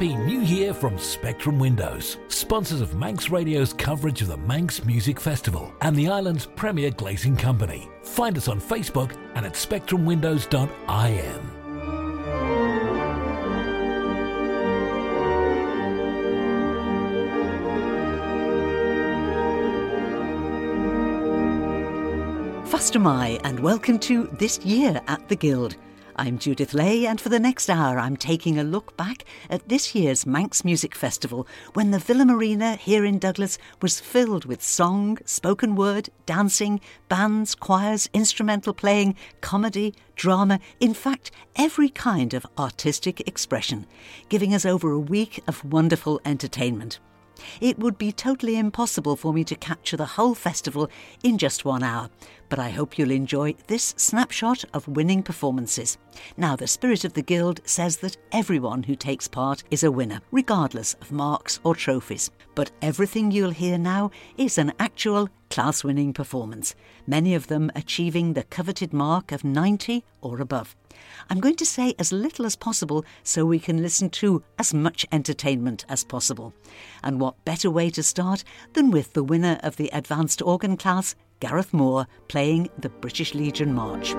Happy New Year from Spectrum Windows, sponsors of Manx Radio's coverage of the Manx Music Festival and the island's premier glazing company. Find us on Facebook and at spectrumwindows.im. Fastyr mie, and welcome to This Year at the Guild. I'm Judith Lay, and for the next hour, I'm taking a look back at this year's Manx Music Festival when the Villa Marina here in Douglas was filled with song, spoken word, dancing, bands, choirs, instrumental playing, comedy, drama, in fact, every kind of artistic expression, giving us over a week of wonderful entertainment. It would be totally impossible for me to capture the whole festival in just one hour, but I hope you'll enjoy this snapshot of winning performances. Now, the spirit of the Guild says that everyone who takes part is a winner, regardless of marks or trophies. But everything you'll hear now is an actual class winning performance, many of them achieving the coveted mark of 90 or above. I'm going to say as little as possible so we can listen to as much entertainment as possible. And what better way to start than with the winner of the advanced organ class, Gareth Moore, playing the British Legion March.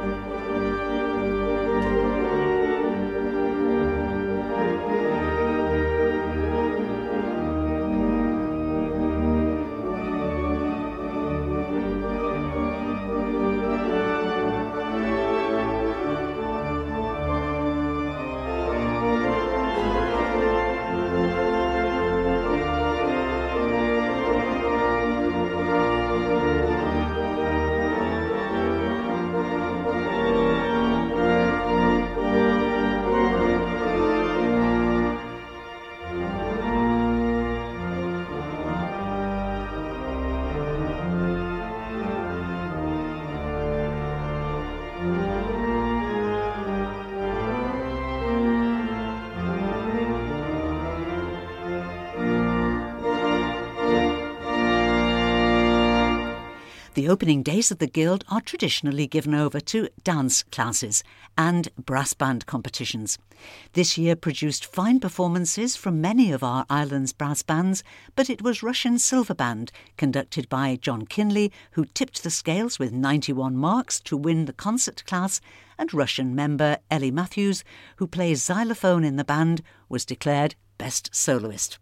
The opening days of the Guild are traditionally given over to dance classes and brass band competitions. This year produced fine performances from many of our island's brass bands, but it was Rushen Silver Band, conducted by John Kinley, who tipped the scales with 91 marks to win the concert class, and Rushen member Ellie Matthews, who plays xylophone in the band, was declared Best Soloist.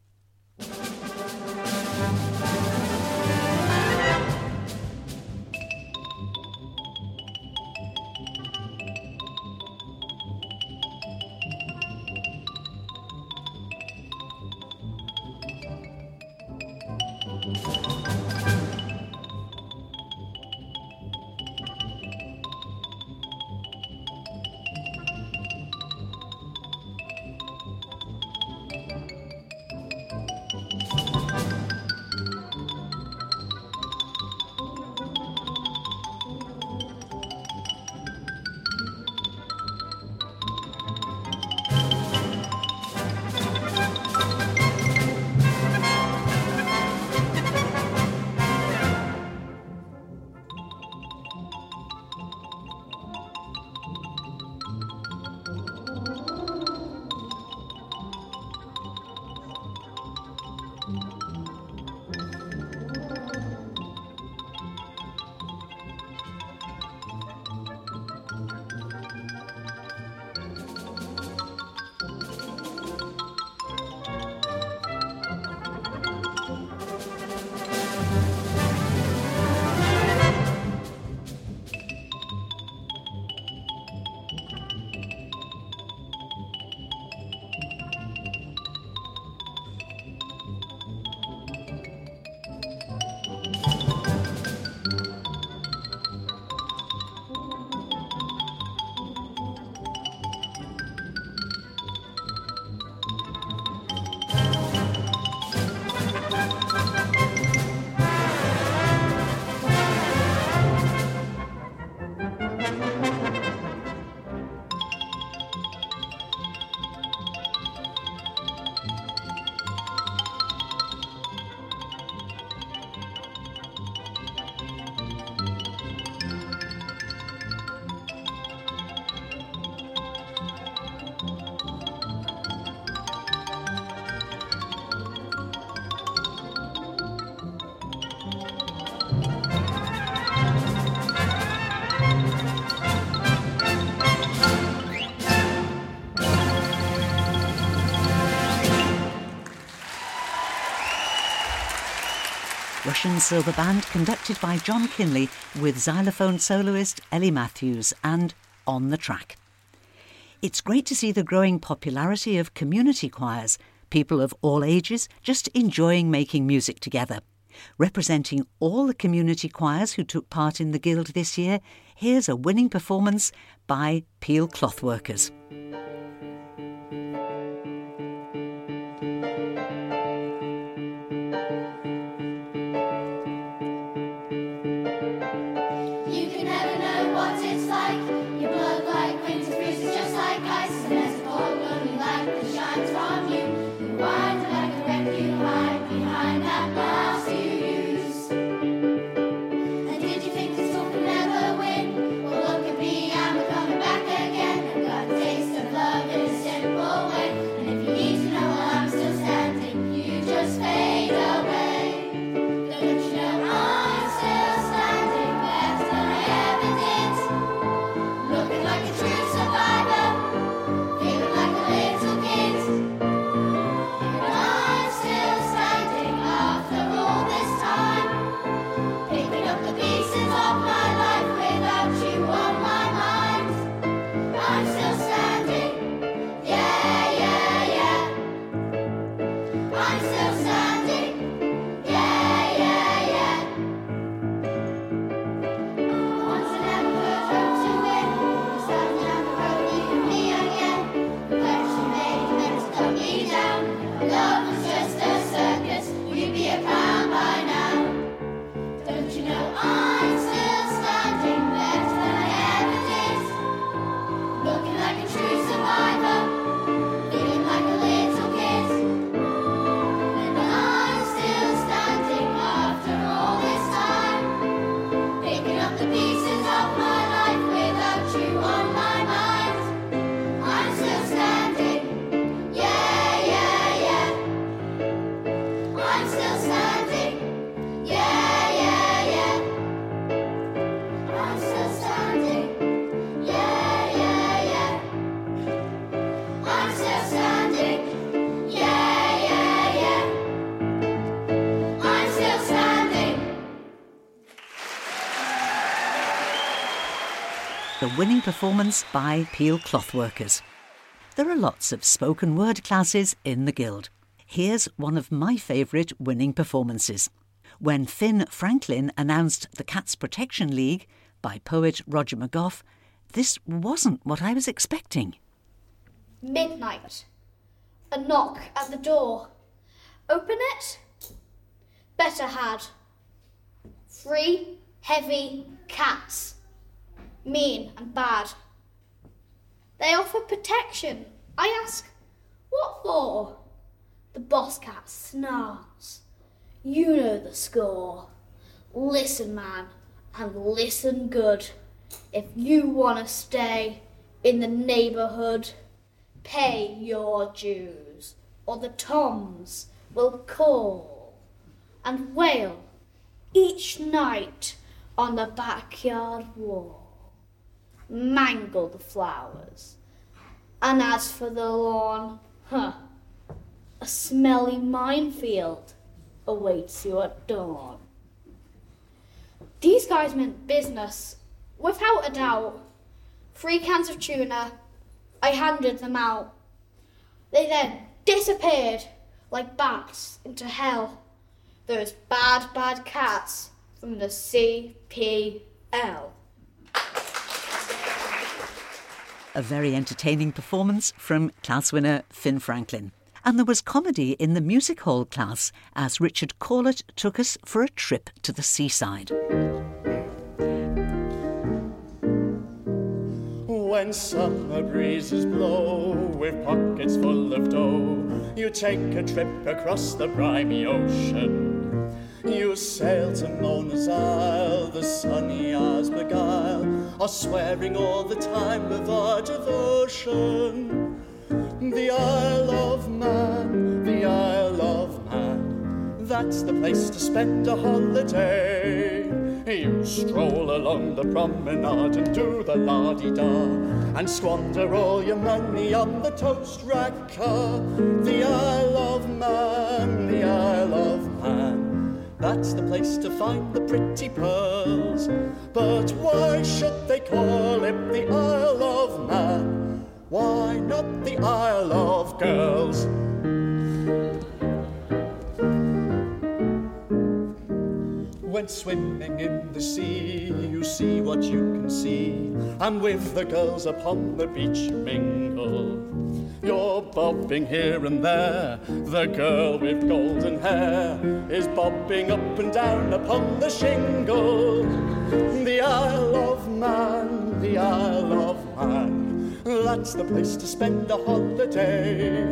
Rushen Silver Band conducted by John Kinley with xylophone soloist Ellie Matthews and On the Track. It's great to see the growing popularity of community choirs, people of all ages just enjoying making music together. Representing all the community choirs who took part in the Guild this year, here's a winning performance by Peel Clothworkers. Winning performance by Peel Clothworkers. There are lots of spoken word classes in the Guild. Here's one of my favourite winning performances. When Finn Franklin announced the Cats Protection League by poet Roger McGough, this wasn't what I was expecting. Midnight. A knock at the door. Open it? Better had. Three heavy cats mean and bad. They offer protection. I ask, what for? The boss cat snarls. You know the score. Listen, man, and listen good. If you want to stay in the neighbourhood, pay your dues, or the Toms will call and wail each night on the backyard wall mangle the flowers. And as for the lawn, huh, a smelly minefield awaits you at dawn. These guys meant business, without a doubt. Three cans of tuna, I handed them out. They then disappeared like bats into hell. Those bad, bad cats from the CPL a very entertaining performance from class winner Finn Franklin. And there was comedy in the music hall class as Richard Corlett took us for a trip to the seaside. When summer breezes blow with pockets full of dough, you take a trip across the briny ocean. You sail to Mona's Isle, the sunny hours beguile, are swearing all the time of our devotion. The Isle of Man, the Isle of Man, that's the place to spend a holiday. You stroll along the promenade and do the la-di-da and squander all your money on the toast racker. The Isle of Man, the Isle of Man That's the place to find the pretty pearls. But why should they call it the Isle of Man? Why not the Isle of Girls? When swimming in the sea, you see what you can see, and with the girls upon the beach you mingle. You're bobbing here and there, the girl with golden hair is bobbing up and down upon the shingle. The Isle of Man, the Isle of Man. That's the place to spend a holiday.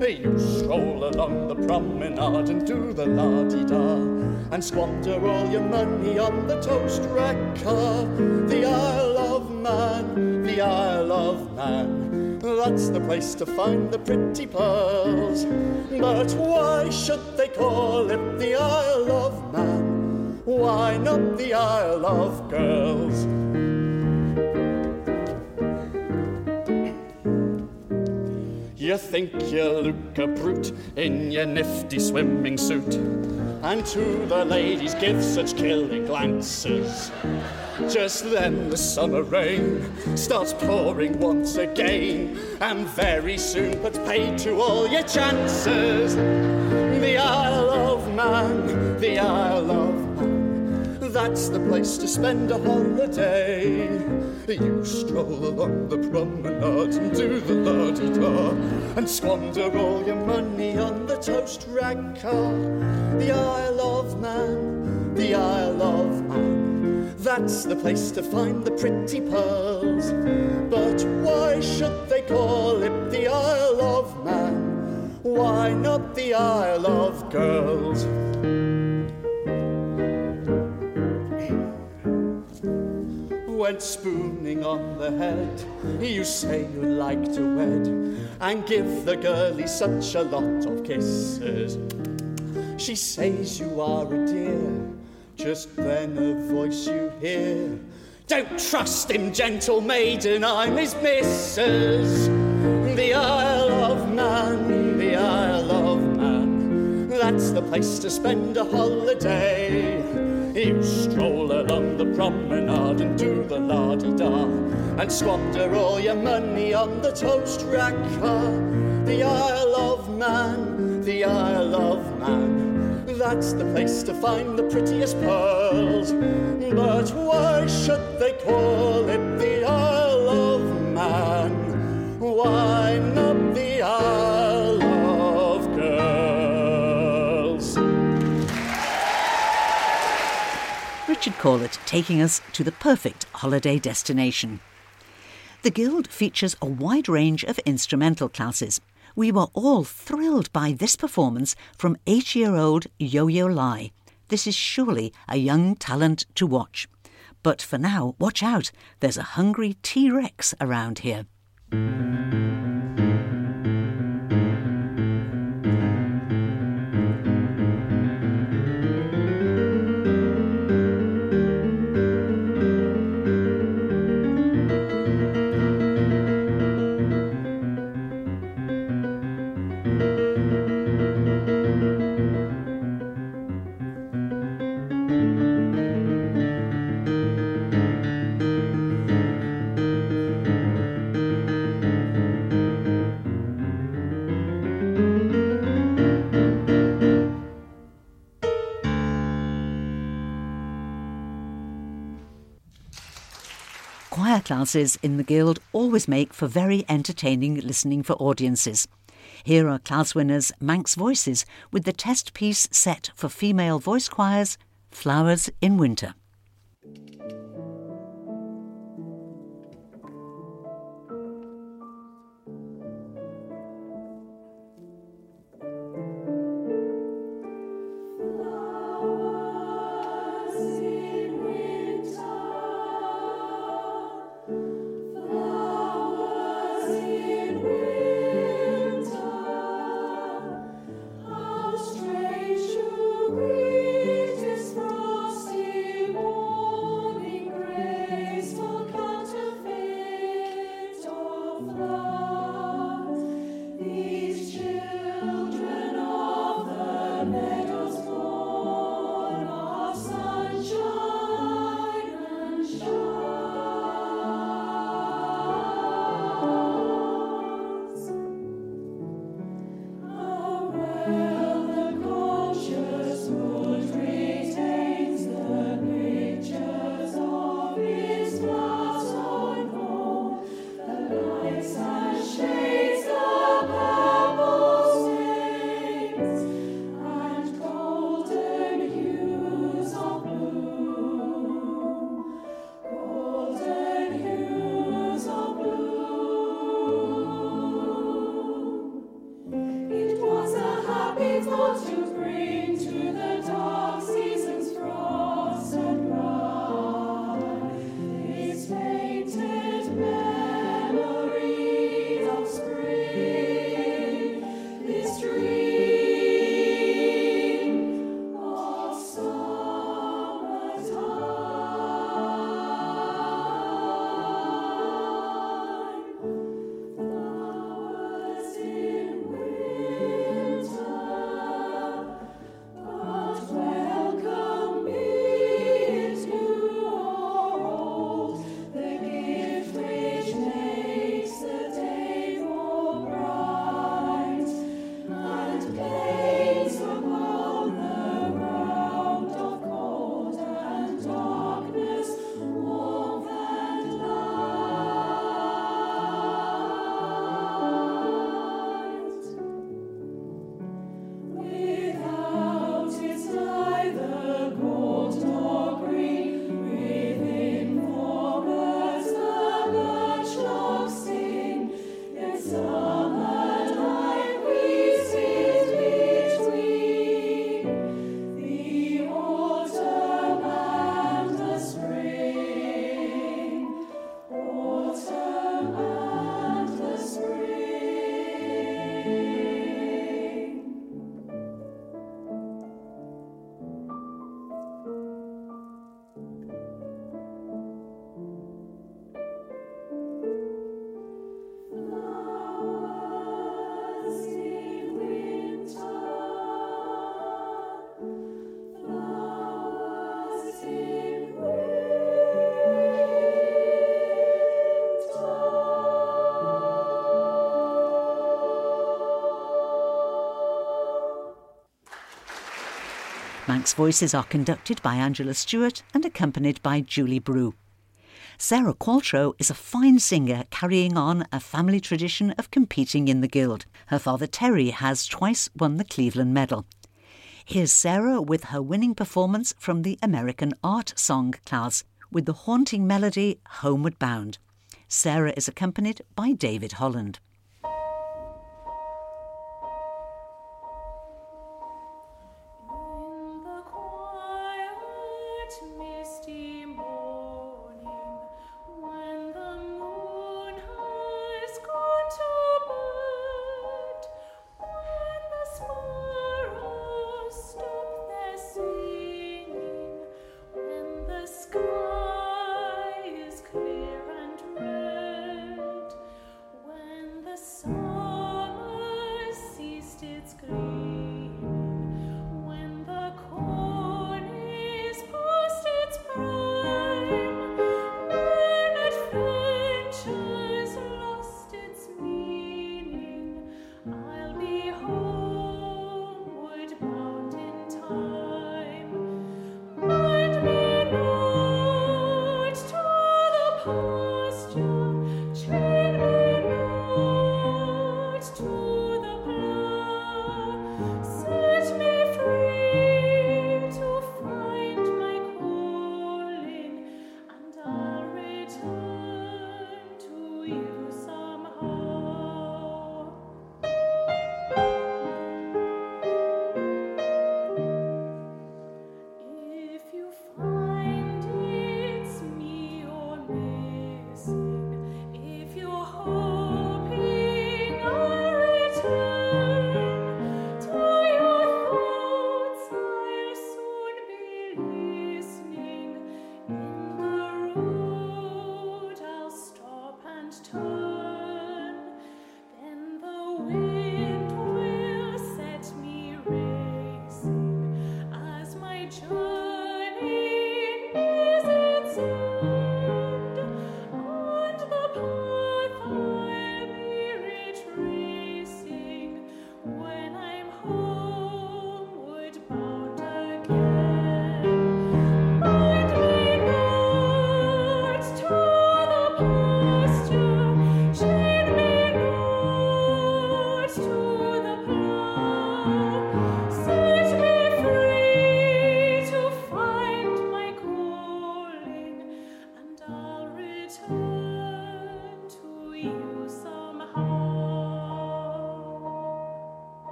You stroll along the promenade and do the la-di-da and squander all your money on the toast racker. The Isle of Man, the Isle of Man. That's the place to find the pretty pearls. But why should they call it the Isle of Man? Why not the Isle of Girls? You think you look a brute in your nifty swimming suit, and to the ladies give such killing glances. Just then the summer rain starts pouring once again, and very soon puts paid to all your chances. The Isle of Man, the Isle of that's the place to spend a holiday. You stroll along the promenade and do the la-di-da and squander all your money on the toast racker. The Isle of Man, the Isle of Man, that's the place to find the pretty pearls. But why should they call it the Isle of Man? Why not the Isle of Girls? When spooning on the head, you say you like to wed and give the girlie such a lot of kisses. She says you are a dear, just then a voice you hear. Don't trust him, gentle maiden, I'm his missus. The Isle of Man, the Isle of Man, that's the place to spend a holiday. You stroll along the promenade and do the la-di-da and squander all your money on the toast racker. The Isle of Man, the Isle of Man, that's the place to find the prettiest pearls. But why should they call it the Isle of Man? Why Richard Corlett taking us to the perfect holiday destination. The Guild features a wide range of instrumental classes. We were all thrilled by this performance from eight year old Yo Yo Li. This is surely a young talent to watch. But for now, watch out, there's a hungry T Rex around here. Classes in the Guild always make for very entertaining listening for audiences. Here are class winners Manx Voices with the test piece set for female voice choirs, Flowers in Winter. Voices are conducted by Angela Stewart and accompanied by Julie Brew. Sarah Qualtrough is a fine singer carrying on a family tradition of competing in the Guild. Her father Terry has twice won the Cleveland Medal. Here's Sarah with her winning performance from the American Art Song class with the haunting melody Homeward Bound. Sarah is accompanied by David Holland.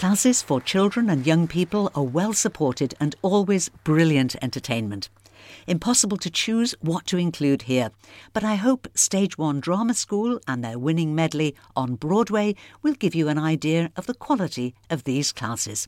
Classes for children and young people are well supported and always brilliant entertainment. Impossible to choose what to include here, but I hope Stage 1 Drama School and their winning medley on Broadway will give you an idea of the quality of these classes.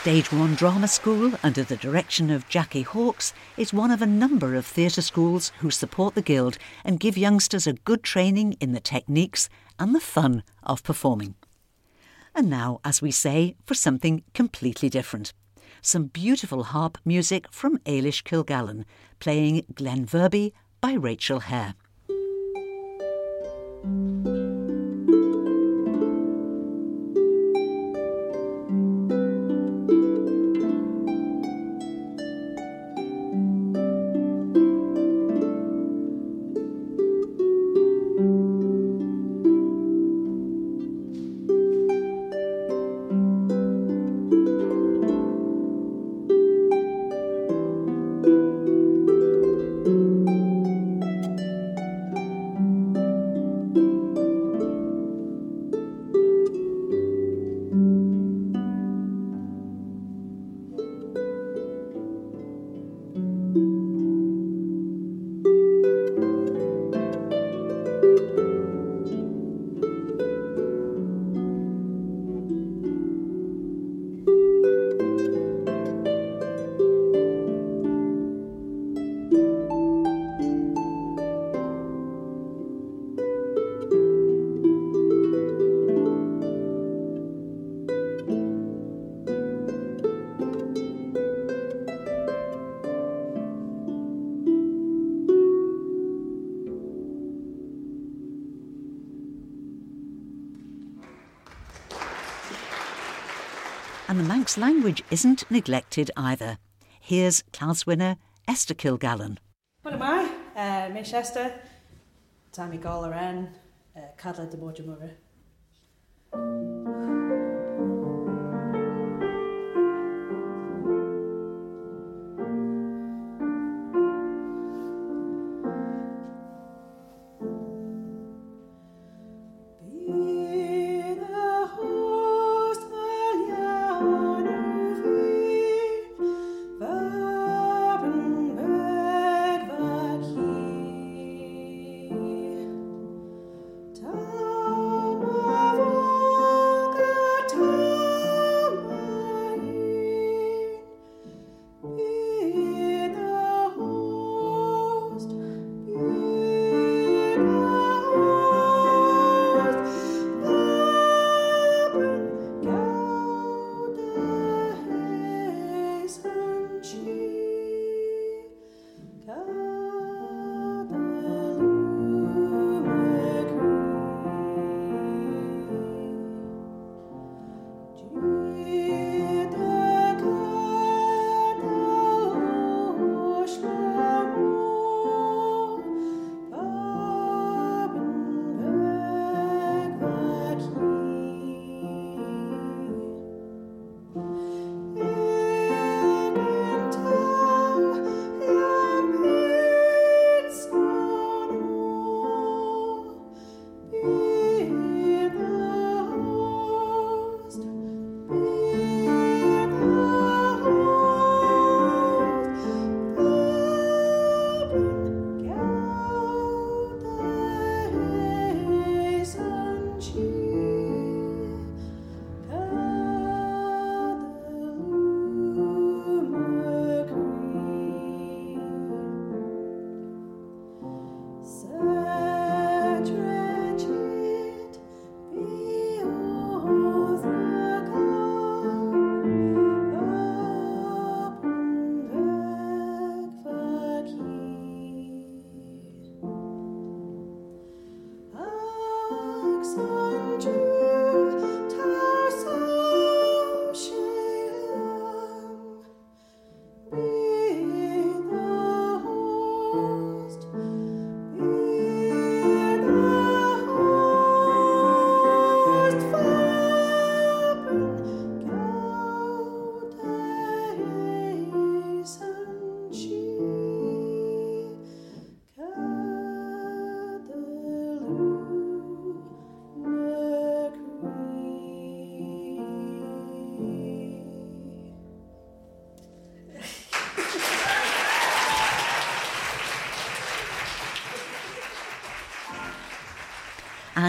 Stage One Drama School, under the direction of Jackie Hawkes, is one of a number of theatre schools who support the Guild and give youngsters a good training in the techniques and the fun of performing. And now, as we say, for something completely different. Some beautiful harp music from Aalish Kilgallon, playing Glen Verby by Rachel Hair. Language isn't neglected either. Here's class winner Esther Kilgallon. What am I? Uh, Miss Esther, Tammy Gallaran, uh, Cadla de Mojamura.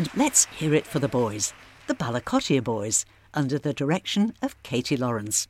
And let's hear it for the boys, the Ballacottier boys, under the direction of Katie Lawrence.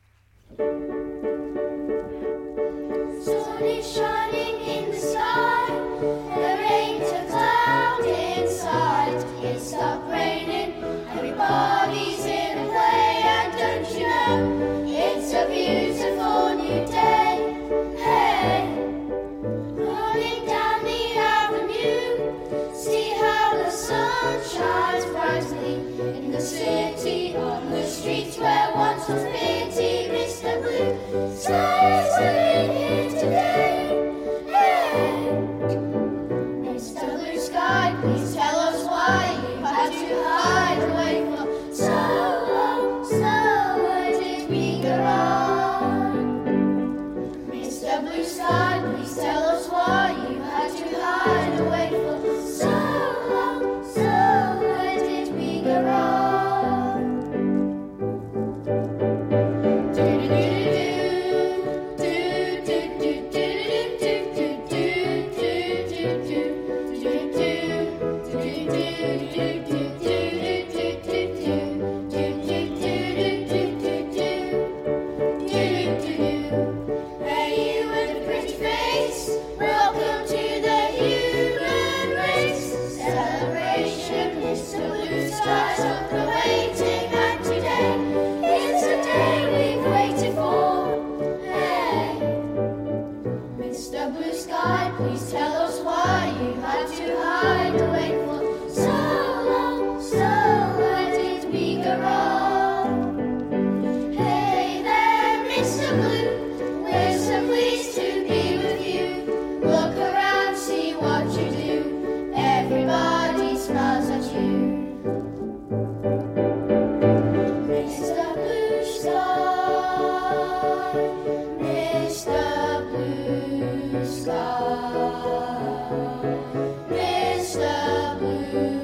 thank you.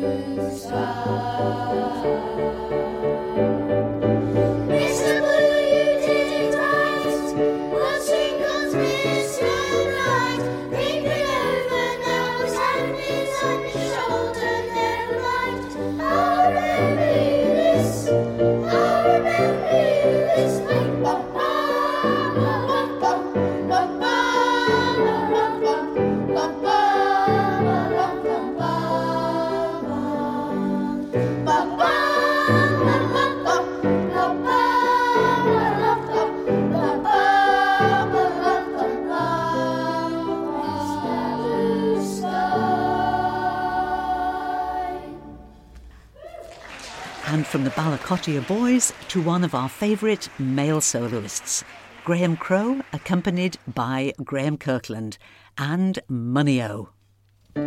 Shakespeare Boys to one of our favourite male soloists, Graham Crowe, accompanied by Graham Kirkland and Moneyo. When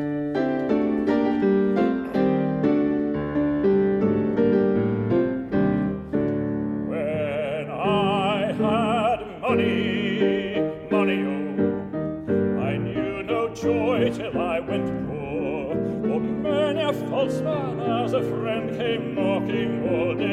I had money, money, I knew no joy till I went poor. For many a false man as a friend came knocking all day.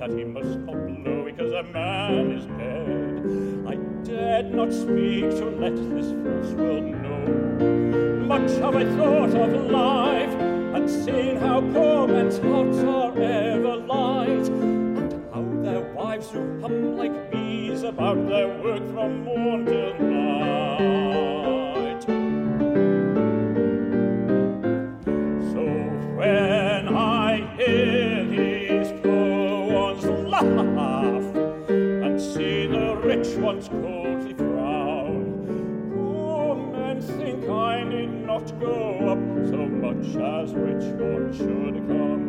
that he must not blow because a man is dead. I dared not speak to let this false world know much have I thought of life and seen how poor men's hearts are ever light and how their wives who hum like bees about their work from morn till night. not go up so much as which one should come.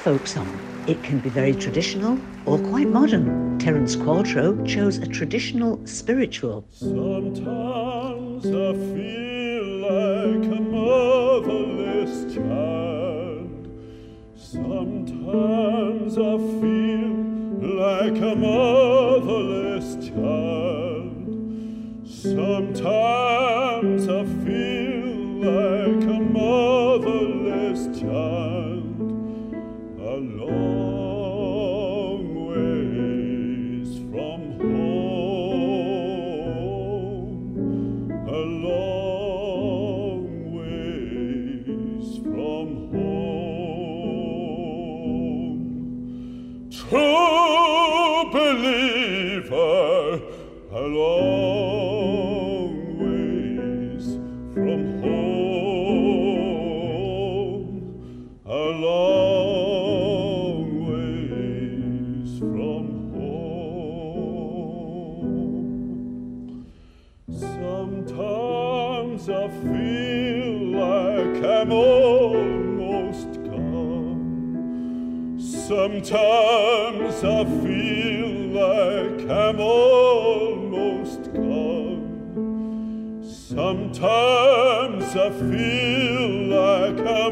Folk song? It can be very traditional or quite modern. Terence Qualtrough chose a traditional spiritual. Sometimes I feel like a motherless child. Sometimes I feel like a motherless child. Sometimes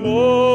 like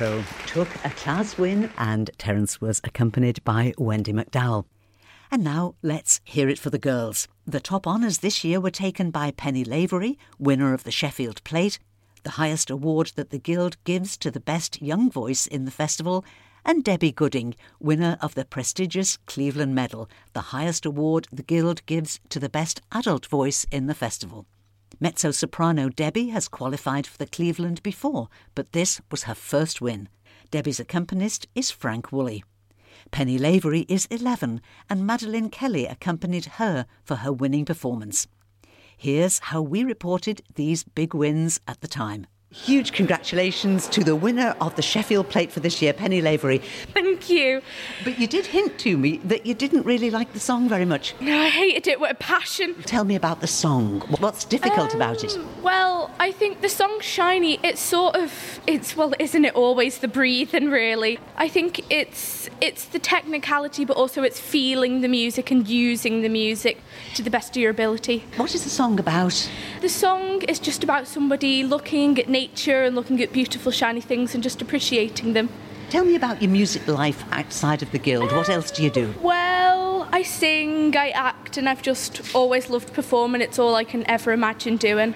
Took a class win, and Terence was accompanied by Wendy McDowell. And now let's hear it for the girls. The top honours this year were taken by Penny Lavery, winner of the Sheffield Plate, the highest award that the Guild gives to the best young voice in the festival, and Debbie Gooding, winner of the prestigious Cleveland Medal, the highest award the Guild gives to the best adult voice in the festival. Mezzo soprano Debbie has qualified for the Cleveland before, but this was her first win. Debbie's accompanist is Frank Woolley. Penny Lavery is 11, and Madeline Kelly accompanied her for her winning performance. Here's how we reported these big wins at the time. Huge congratulations to the winner of the Sheffield Plate for this year, Penny Lavery. Thank you. But you did hint to me that you didn't really like the song very much. No, I hated it with a passion. Tell me about the song. What's difficult about it? Um, Well, I think the song Shiny, it's sort of it's well, isn't it always the breathing really? I think it's it's the technicality but also it's feeling the music and using the music to the best of your ability. What is the song about? The song is just about somebody looking at nature and looking at beautiful shiny things and just appreciating them. Tell me about your music life outside of the guild. What else do you do? Well, I sing, I act, and I've just always loved performing. It's all I can ever imagine doing.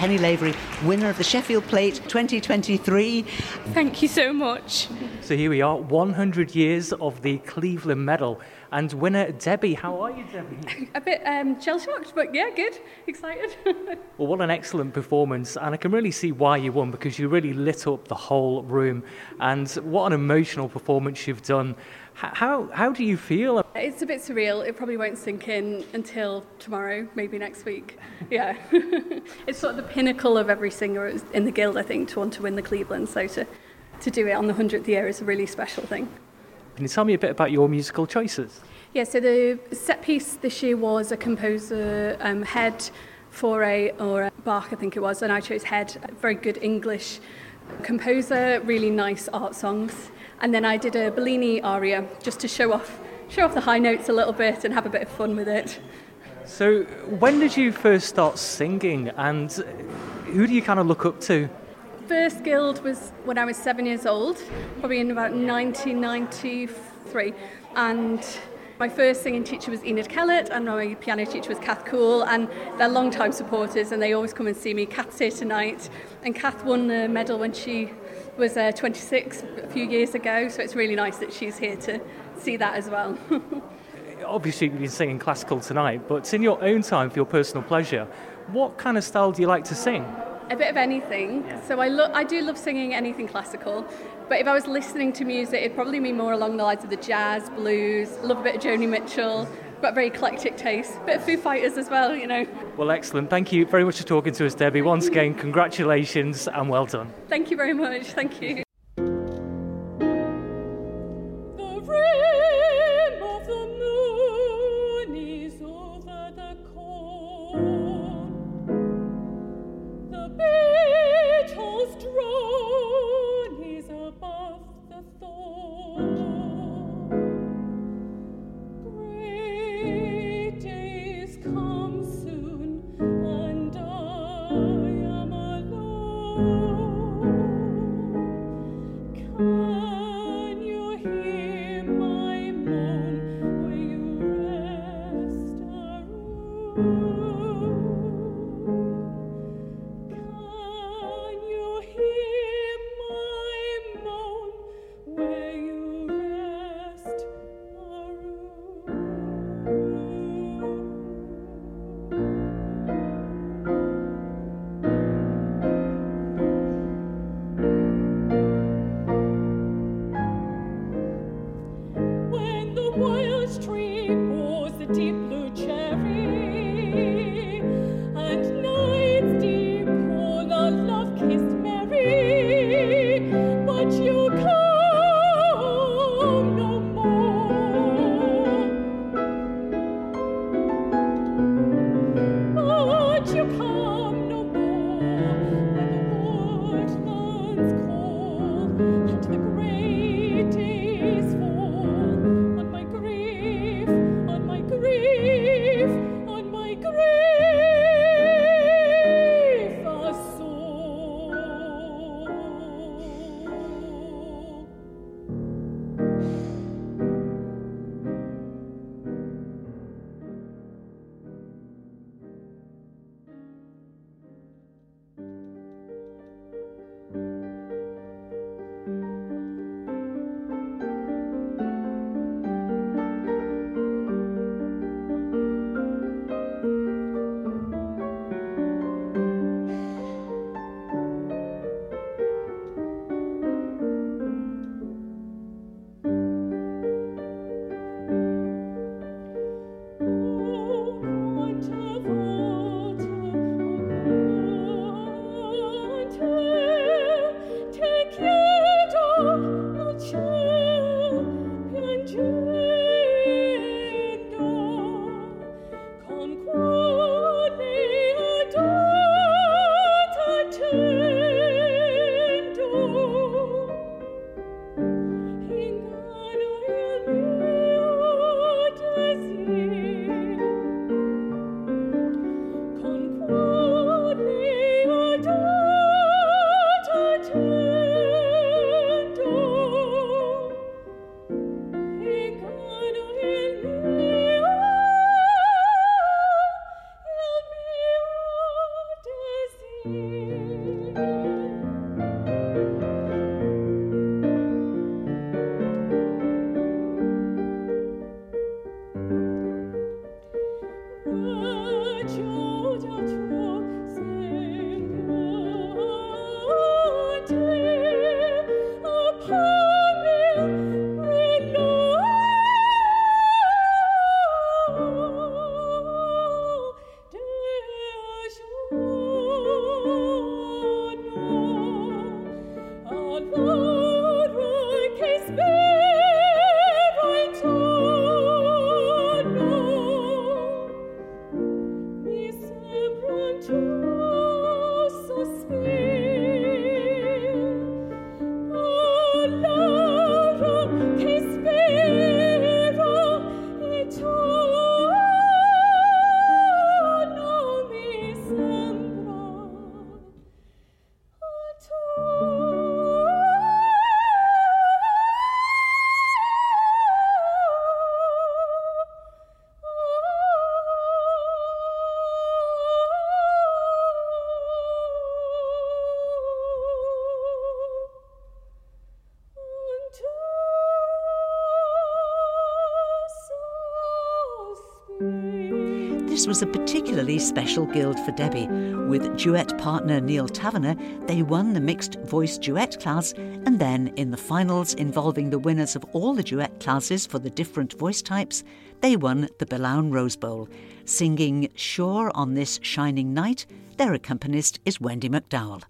Penny Lavery, winner of the Sheffield Plate 2023. Thank you so much. So here we are, 100 years of the Cleveland Medal. And winner Debbie, how are you, Debbie? A bit um, shell shocked, but yeah, good, excited. well, what an excellent performance. And I can really see why you won because you really lit up the whole room. And what an emotional performance you've done. How, how do you feel? It's a bit surreal. It probably won't sink in until tomorrow, maybe next week. Yeah. it's sort of the pinnacle of every singer in the Guild, I think, to want to win the Cleveland. So to, to do it on the 100th year is a really special thing. Can you tell me a bit about your musical choices? Yeah, so the set piece this year was a composer um, Head for a, or a Bach, I think it was, and I chose Head, a very good English composer, really nice art songs. And then I did a Bellini aria just to show off, show off the high notes a little bit and have a bit of fun with it. So, when did you first start singing, and who do you kind of look up to? First guild was when I was seven years old, probably in about 1993, and my first singing teacher was Enid Kellett, and my piano teacher was Kath Cool, and they're long-time supporters, and they always come and see me. Kath's here tonight, and Kath won the medal when she was uh, 26 a few years ago, so it's really nice that she's here to see that as well. Obviously, you've been singing classical tonight, but in your own time, for your personal pleasure, what kind of style do you like to sing? A bit of anything. Yeah. So I, lo- I do love singing anything classical, but if I was listening to music, it'd probably be more along the lines of the jazz, blues, love a bit of Joni Mitchell, got very eclectic taste. Bit of Foo Fighters as well, you know. Well, excellent. Thank you very much for talking to us, Debbie. Once again, congratulations and well done. Thank you very much. Thank you. A particularly special guild for Debbie. With duet partner Neil Taverner, they won the mixed voice duet class, and then in the finals involving the winners of all the duet classes for the different voice types, they won the Bilown Rose Bowl. Singing Sure on This Shining Night, their accompanist is Wendy McDowell.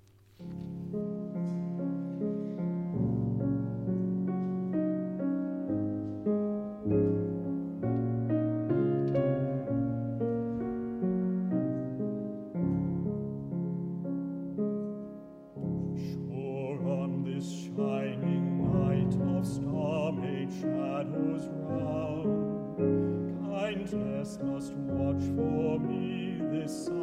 Must watch for me this side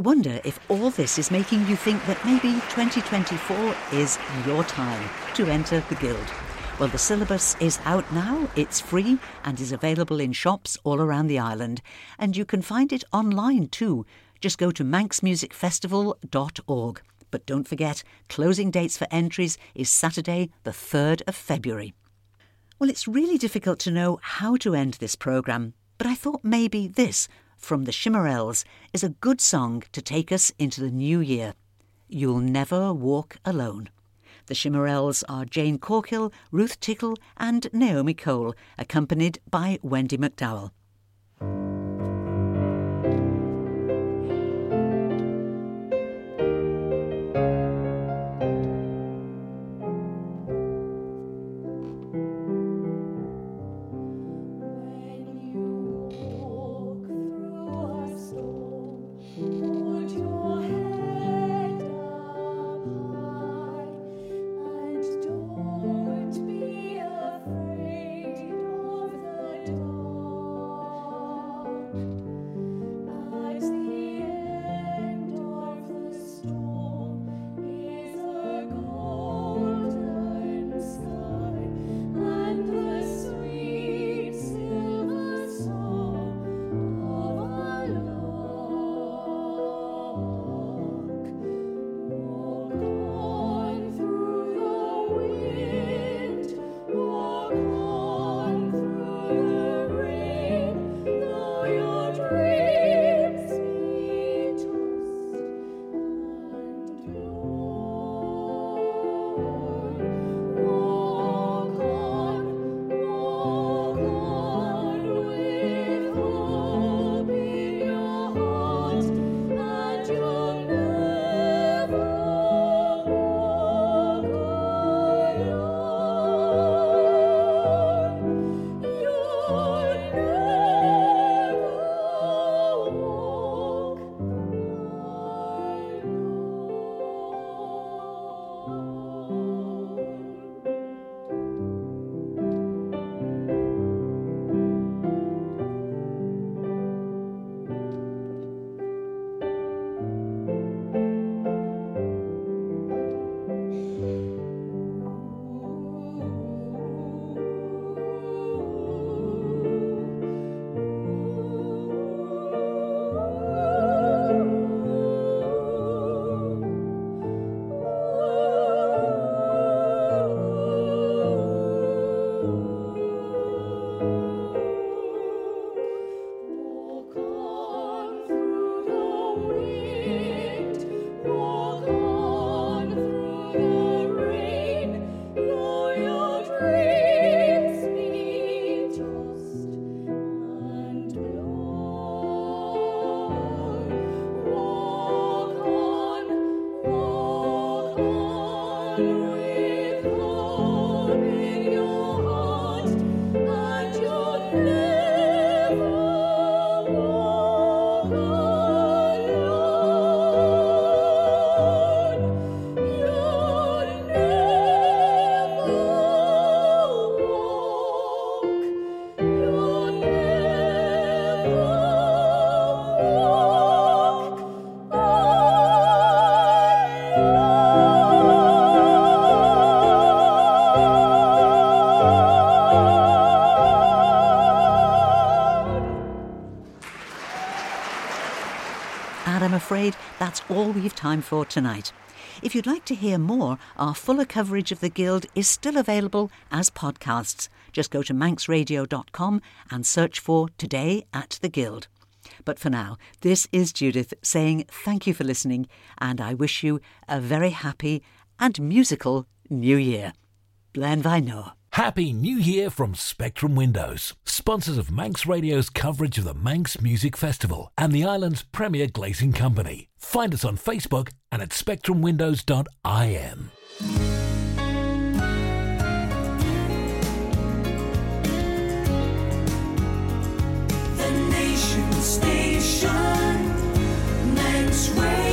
wonder if all this is making you think that maybe 2024 is your time to enter the Guild. Well, the syllabus is out now, it's free, and is available in shops all around the island. And you can find it online too. Just go to manxmusicfestival.org. But don't forget, closing dates for entries is Saturday, the 3rd of February. Well, it's really difficult to know how to end this programme, but I thought maybe this, from the Shimmerelles, is a good song to take us into the new year. You'll Never Walk Alone. The Shimmerelles are Jane Corkill, Ruth Tickle, and Naomi Cole, accompanied by Wendy McDowell. We've time for tonight. If you'd like to hear more, our fuller coverage of the Guild is still available as podcasts. Just go to manxradio.com and search for Today at the Guild. But for now, this is Judith saying thank you for listening, and I wish you a very happy and musical New Year. Blein vie noa. Happy New Year from Spectrum Windows, sponsors of Manx Radio's coverage of the Manx Music Festival and the island's premier glazing company. Find us on Facebook and at spectrumwindows.im. The Nation Station, Manx Radio.